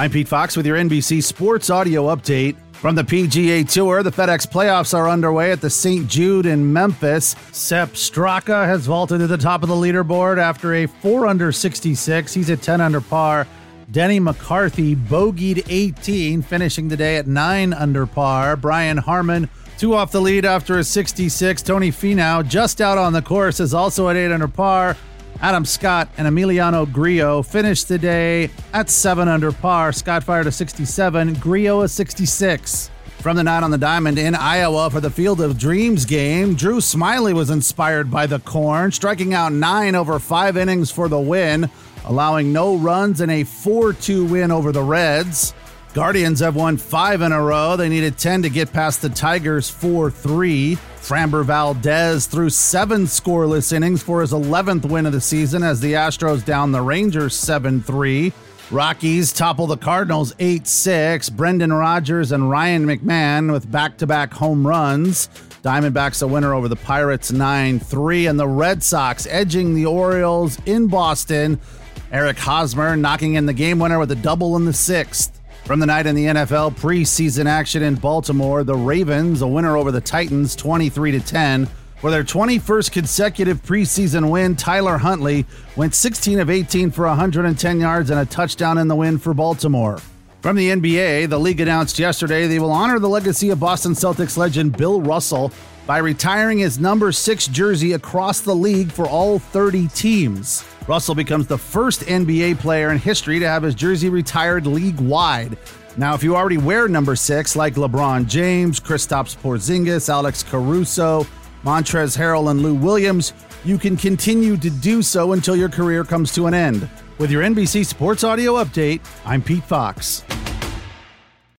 I'm Pete Fox with your NBC Sports Audio Update. From the PGA Tour, the FedEx playoffs are underway at the St. Jude in Memphis. Sepp Straka has vaulted to the top of the leaderboard after a 4 under 66. He's at 10 under par. Denny McCarthy bogeyed 18, finishing the day at 9 under par. Brian Harman, two off the lead after a 66. Tony Finau, just out on the course, is also at 8 under par. Adam Scott and Emiliano Grillo finished the day at 7 under par. Scott fired a 67, Grillo a 66. From the night on the diamond in Iowa for the Field of Dreams game, Drew Smyly was inspired by the corn, striking out nine over five innings for the win, allowing no runs and a 4 2 win over the Reds. Guardians have won five in a row. They needed 10 to get past the Tigers 4 3. Framber Valdez threw seven scoreless innings for his 11th win of the season as the Astros down the Rangers 7 3. Rockies topple the Cardinals 8 6. Brendan Rodgers and Ryan McMahon with back to back home runs. Diamondbacks a winner over the Pirates 9 3. And the Red Sox edging the Orioles in Boston. Eric Hosmer knocking in the game winner with a double in the sixth. From the night in the NFL preseason action in Baltimore, the Ravens a winner over the Titans 23 to 10. For their 21st consecutive preseason win, Tyler Huntley went 16 of 18 for 110 yards and a touchdown in the win for Baltimore. From the NBA, the league announced yesterday they will honor the legacy of Boston Celtics legend Bill Russell by retiring his number six jersey across the league for all 30 teams. Russell becomes the first NBA player in history to have his jersey retired league wide. Now, if you already wear number six, like LeBron James, Kristaps Porzingis, Alex Caruso, Montrezl Harrell, and Lou Williams, you can continue to do so until your career comes to an end. With your NBC Sports Audio Update, I'm Pete Fox.